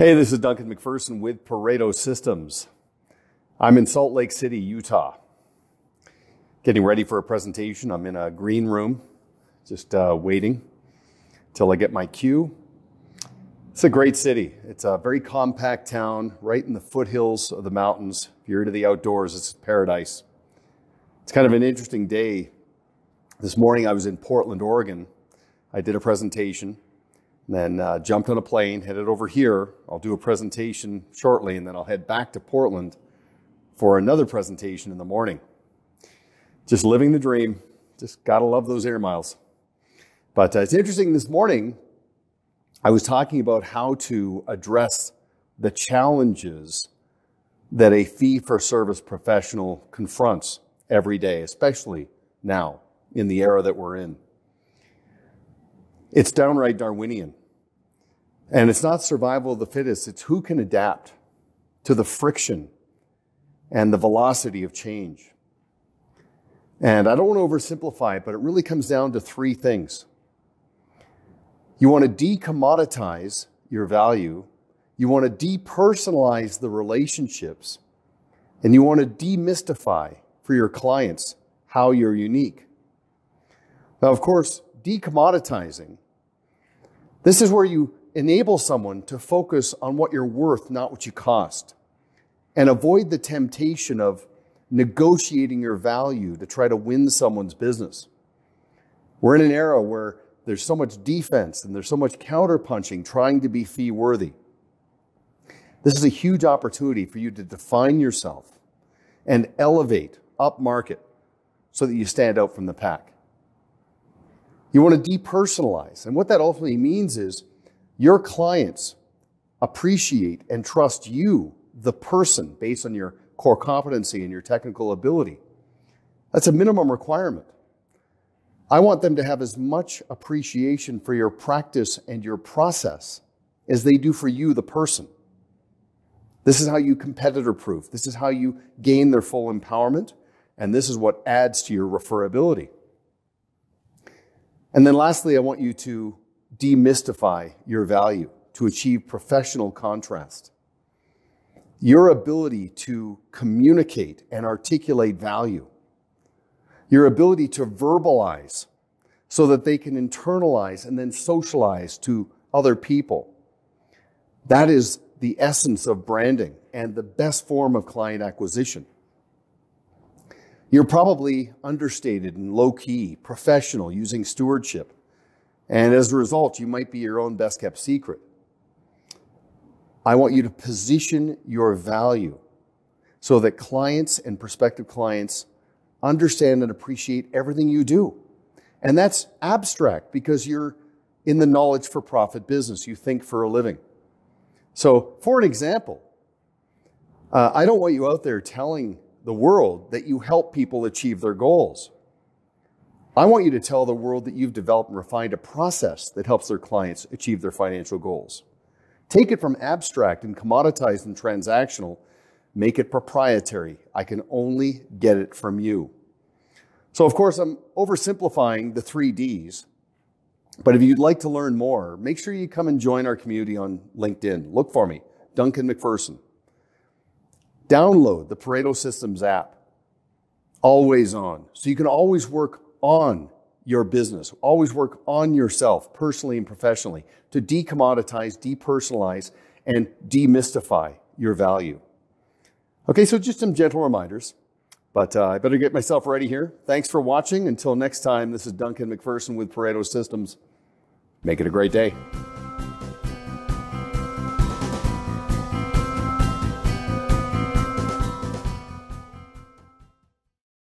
Hey, this is Duncan McPherson with Pareto Systems. I'm in Salt Lake City, Utah. Getting ready for a presentation. I'm in a green room, just uh, waiting till I get my cue. It's a great city. It's a very compact town right in the foothills of the mountains. If you're into the outdoors, it's paradise. It's kind of an interesting day. This morning I was in Portland, Oregon. I did a presentation then uh, jumped on a plane, headed over here. I'll do a presentation shortly, and then I'll head back to Portland for another presentation in the morning. Just living the dream. Just gotta love those air miles. But uh, it's interesting this morning, I was talking about how to address the challenges that a fee for service professional confronts every day, especially now in the era that we're in. It's downright Darwinian. And it's not survival of the fittest, it's who can adapt to the friction and the velocity of change. And I don't want to oversimplify it, but it really comes down to three things. You want to decommoditize your value, you want to depersonalize the relationships, and you want to demystify for your clients how you're unique. Now, of course, decommoditizing, this is where you enable someone to focus on what you're worth, not what you cost, and avoid the temptation of negotiating your value to try to win someone's business. We're in an era where there's so much defense and there's so much counterpunching trying to be fee worthy. This is a huge opportunity for you to define yourself and elevate up market so that you stand out from the pack. You want to depersonalize. And what that ultimately means is your clients appreciate and trust you, the person, based on your core competency and your technical ability. That's a minimum requirement. I want them to have as much appreciation for your practice and your process as they do for you, the person. This is how you competitor proof. This is how you gain their full empowerment. And this is what adds to your referability. And then lastly, I want you to demystify your value to achieve professional contrast. Your ability to communicate and articulate value. Your ability to verbalize so that they can internalize and then socialize to other people. That is the essence of branding and the best form of client acquisition. You're probably understated and low key, professional, using stewardship. And as a result, you might be your own best kept secret. I want you to position your value so that clients and prospective clients understand and appreciate everything you do. And that's abstract because you're in the knowledge for profit business. You think for a living. So, for an example, uh, I don't want you out there telling the world that you help people achieve their goals. I want you to tell the world that you've developed and refined a process that helps their clients achieve their financial goals. Take it from abstract and commoditized and transactional, make it proprietary. I can only get it from you. So, of course, I'm oversimplifying the three Ds, but if you'd like to learn more, make sure you come and join our community on LinkedIn. Look for me, Duncan McPherson. Download the Pareto Systems app, always on, so you can always work on your business. Always work on yourself, personally and professionally, to decommoditize, depersonalize, and demystify your value. Okay, so just some gentle reminders, but uh, I better get myself ready here. Thanks for watching. Until next time, this is Duncan McPherson with Pareto Systems. Make it a great day.